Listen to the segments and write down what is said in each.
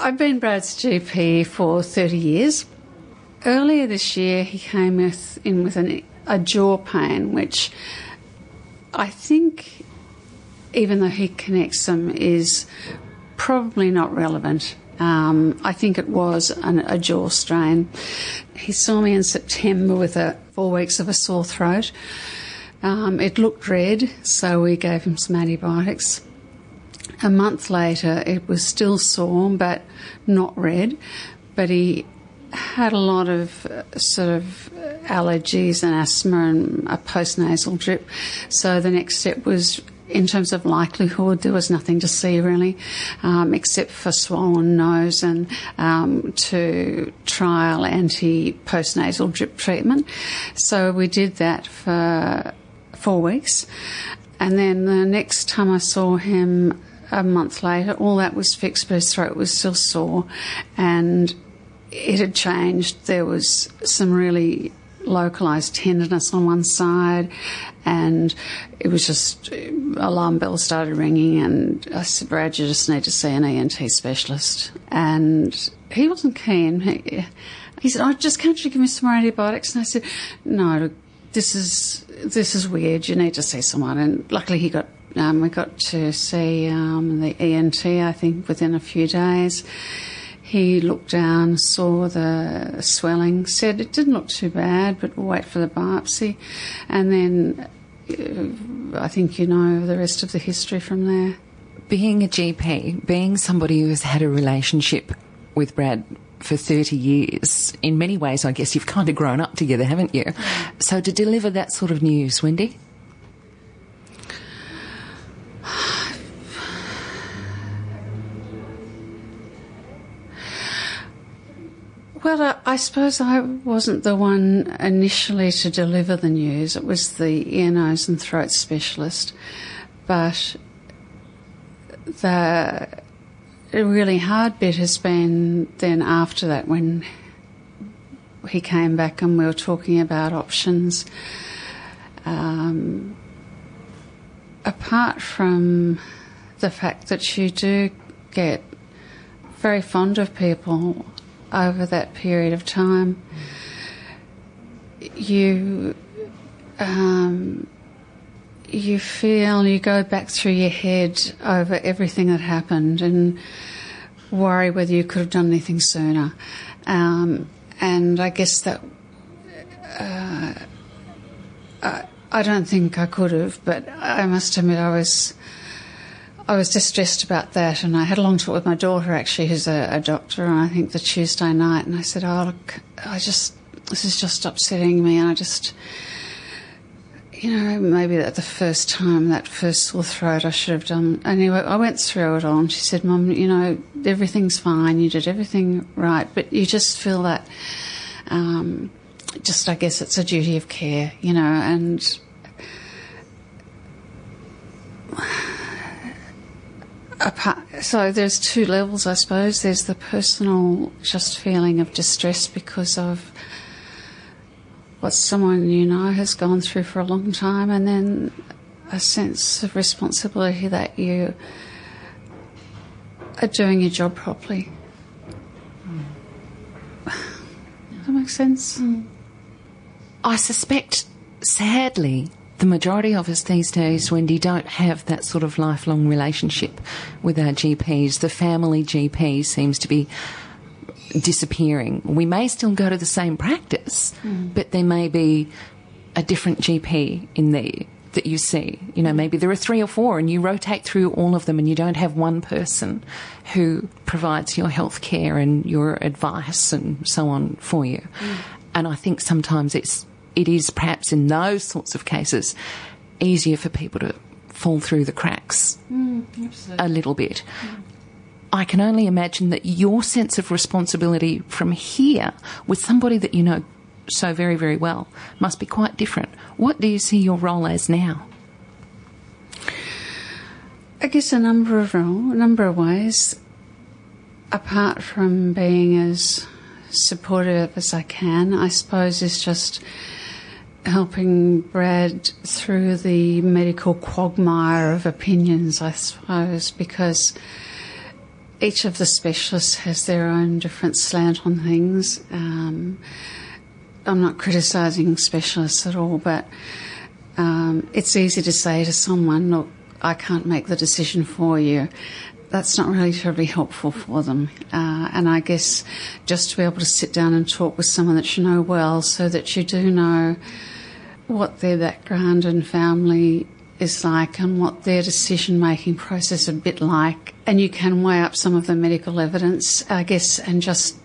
I've been Brad's GP for 30 years. Earlier this year, he came in with an, a jaw pain, which I think, even though he connects them, is probably not relevant. Um, I think it was an, a jaw strain. He saw me in September with a, four weeks of a sore throat. Um, it looked red, so we gave him some antibiotics. A month later, it was still sore, but not red. But he had a lot of uh, sort of allergies and asthma and a postnasal drip. So the next step was in terms of likelihood, there was nothing to see really, um, except for swollen nose and um, to trial anti postnasal drip treatment. So we did that for four weeks. And then the next time I saw him a month later, all that was fixed, but his throat was still sore. And it had changed. There was some really localized tenderness on one side, and it was just alarm bells started ringing. And I said, Brad, you just need to see an ENT specialist. And he wasn't keen. He, he said, "Oh, just can't you give me some more antibiotics?" And I said, "No, this is this is weird. You need to see someone." And luckily, he got um, we got to see um, the ENT. I think within a few days. He looked down, saw the swelling, said it didn't look too bad, but we'll wait for the biopsy. And then uh, I think you know the rest of the history from there. Being a GP, being somebody who has had a relationship with Brad for 30 years, in many ways, I guess you've kind of grown up together, haven't you? So to deliver that sort of news, Wendy? Well, I, I, suppose I wasn't the one initially to deliver the news. It was the ear, nose, and throat specialist. But the really hard bit has been then after that when he came back and we were talking about options. Um, apart from the fact that you do get very fond of people over that period of time. You um, you feel you go back through your head over everything that happened and worry whether you could have done anything sooner. Um, and I guess that uh, I, I don't think I could have, but I must admit I was I was distressed about that, and I had a long talk with my daughter, actually, who's a, a doctor, and I think the Tuesday night, and I said, "Oh, look, I just this is just upsetting me, and I just." You know, maybe that the first time, that first sore throat, I should have done. Anyway, I went through it all, and she said, "Mum, you know, everything's fine. You did everything right, but you just feel that, um, just I guess it's a duty of care, you know, and apart, so there's two levels, I suppose. There's the personal just feeling of distress because of what someone you know has gone through for a long time, and then a sense of responsibility that you are doing your job properly. Mm. Does that make sense? Mm. I suspect, sadly, the majority of us these days, Wendy, don't have that sort of lifelong relationship with our GPs. The family GP seems to be disappearing. We may still go to the same practice, mm. but there may be a different GP in there that you see. You know, maybe there are three or four and you rotate through all of them and you don't have one person who provides your health care and your advice and so on for you. Mm. And I think sometimes it's it is perhaps in those sorts of cases easier for people to fall through the cracks mm, a little bit. Mm. I can only imagine that your sense of responsibility from here with somebody that you know so very, very well must be quite different. What do you see your role as now? I guess a number of role, a number of ways. Apart from being as supportive as I can, I suppose is just helping Brad through the medical quagmire of opinions, I suppose, because each of the specialists has their own different slant on things. Um, I'm not criticising specialists at all, but um, it's easy to say to someone, look, I can't make the decision for you. That's not really terribly helpful for them. Uh, and I guess just to be able to sit down and talk with someone that you know well so that you do know what their background and family is like and what their decision making process is a bit like. And you can weigh up some of the medical evidence, I guess, and just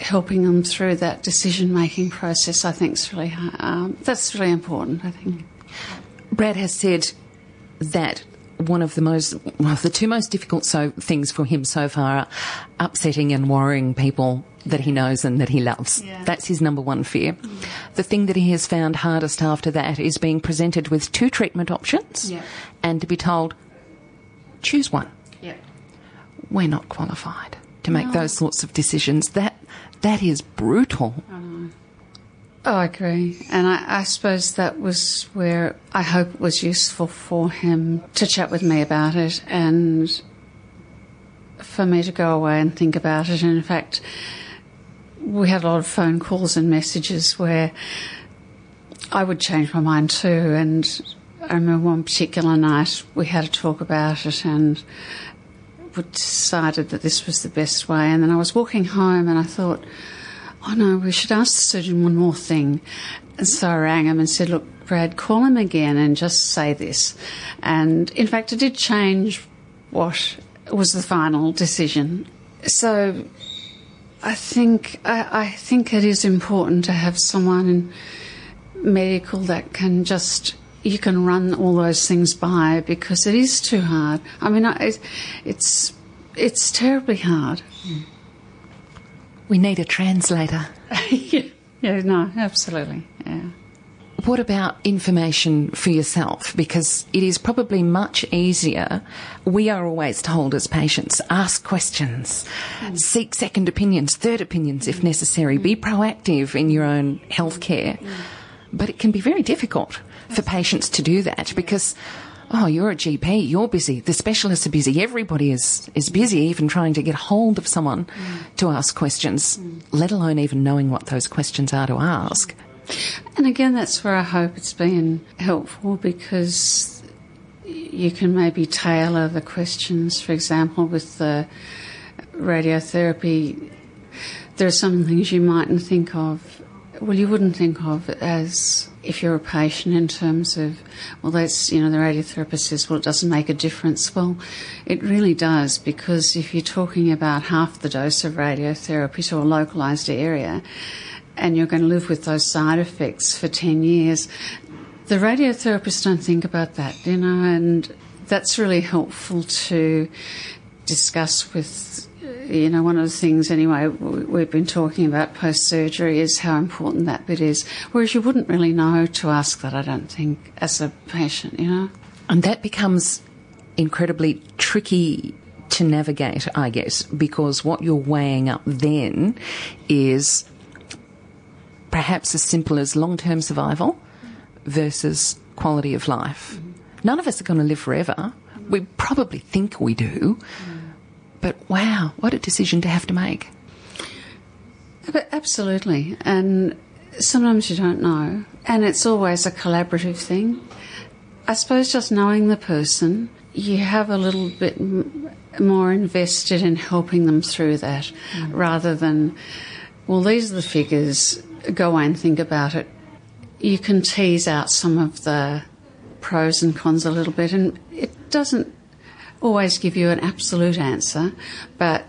helping them through that decision making process, I think is really um, that's really important. I think. Brad has said that one of the most, well, the two most difficult so, things for him so far are upsetting and worrying people that he knows and that he loves. Yeah. That's his number one fear. Mm. The thing that he has found hardest after that is being presented with two treatment options yeah. and to be told, choose one. Yeah. We're not qualified to make no. those sorts of decisions. That that is brutal. Oh, Oh, I agree. And I, I, suppose that was where I hope it was useful for him to chat with me about it and for me to go away and think about it. And in fact, we had a lot of phone calls and messages where I would change my mind too. And I remember one particular night we had a talk about it and we decided that this was the best way. And then I was walking home and I thought, oh no, we should ask the surgeon one more thing. And so I rang him and said, look, Brad, call him again and just say this. And in fact, it did change what was the final decision. So I think I, I think it is important to have someone in medical that can just you can run all those things by because it is too hard. I mean, it's it's terribly hard. Mm. We need a translator. yeah. yeah, no, absolutely. Yeah. What about information for yourself? Because it is probably much easier. We are always told as patients ask questions, mm. seek second opinions, third opinions if necessary, mm. be proactive in your own healthcare. Mm. But it can be very difficult for patients to do that because oh, you're a GP, you're busy, the specialists are busy, everybody is, is busy even trying to get hold of someone mm. to ask questions, mm. let alone even knowing what those questions are to ask. And again, that's where I hope it's been helpful because you can maybe tailor the questions. For example, with the radiotherapy, there are some things you mightn't think of well, you wouldn't think of as if you're a patient in terms of, well, that's, you know, the radiotherapist says, well, it doesn't make a difference. Well, it really does because if you're talking about half the dose of radiotherapy to a localised area and you're going to live with those side effects for 10 years, the radiotherapists don't think about that, you know, and that's really helpful to discuss with you know, one of the things anyway we've been talking about post surgery is how important that bit is. Whereas you wouldn't really know to ask that, I don't think, as a patient, you know. And that becomes incredibly tricky to navigate, I guess, because what you're weighing up then is perhaps as simple as long term survival versus quality of life. Mm-hmm. None of us are going to live forever. We probably think we do. Mm-hmm. But wow, what a decision to have to make. But absolutely. And sometimes you don't know. And it's always a collaborative thing. I suppose just knowing the person, you have a little bit m- more invested in helping them through that mm. rather than, well, these are the figures, go away and think about it. You can tease out some of the pros and cons a little bit, and it doesn't always give you an absolute answer, but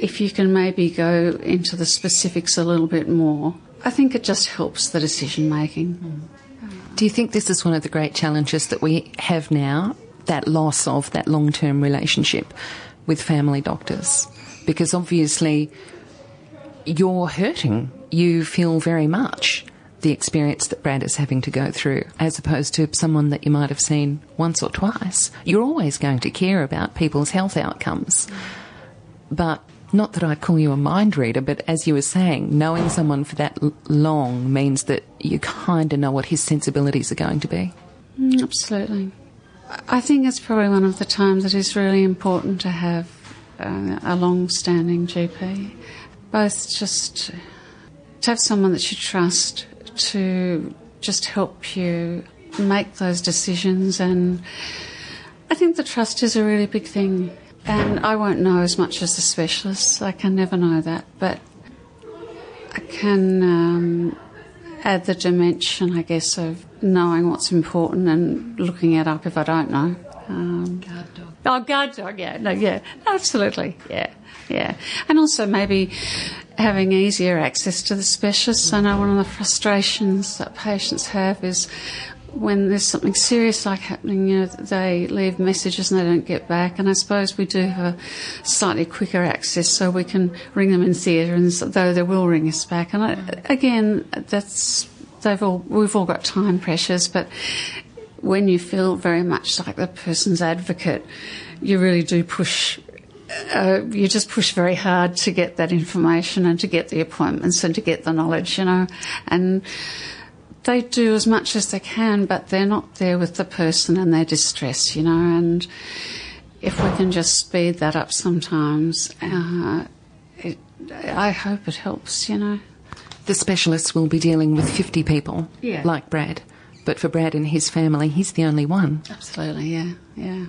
if you can maybe go into the specifics a little bit more, I think it just helps the decision making. Hmm. Do you think this is one of the great challenges that we have now? That loss of that long term relationship with family doctors? Because obviously you're hurting. You feel very much the experience that Brad is having to go through, as opposed to someone that you might have seen once or twice. You're always going to care about people's health outcomes. But not that I call you a mind reader, but as you were saying, knowing someone for that l- long means that you kind of know what his sensibilities are going to be. Mm, absolutely. I think it's probably one of the times that is really important to have uh, a long-standing GP. Both just to have someone that you trust to just help you make those decisions and I think the trust is a really big thing and I won't know as much as the specialists. I can never know that, but I can um, add the dimension, I guess, of knowing what's important and looking it up if I don't know. Um, Guard dog. Oh, guard dog, yeah, no, yeah, absolutely, yeah, yeah. And also maybe having easier access to the specialists. I know one of the frustrations that patients have is when there's something serious like happening, you know, they leave messages and they don't get back. And I suppose we do have a slightly quicker access, so we can ring them in theatre, and though they will ring us back. And I, again, that's they've all we've all got time pressures, but when you feel very much like the person's advocate, you really do push. Uh, you just push very hard to get that information and to get the appointments and to get the knowledge, you know, and they do as much as they can, but they're not there with the person and their distress, you know. And if we can just speed that up sometimes, uh, it, I hope it helps, you know. The specialists will be dealing with 50 people, Yeah. like Brad. But for Brad and his family, he's the only one. Absolutely, yeah, yeah.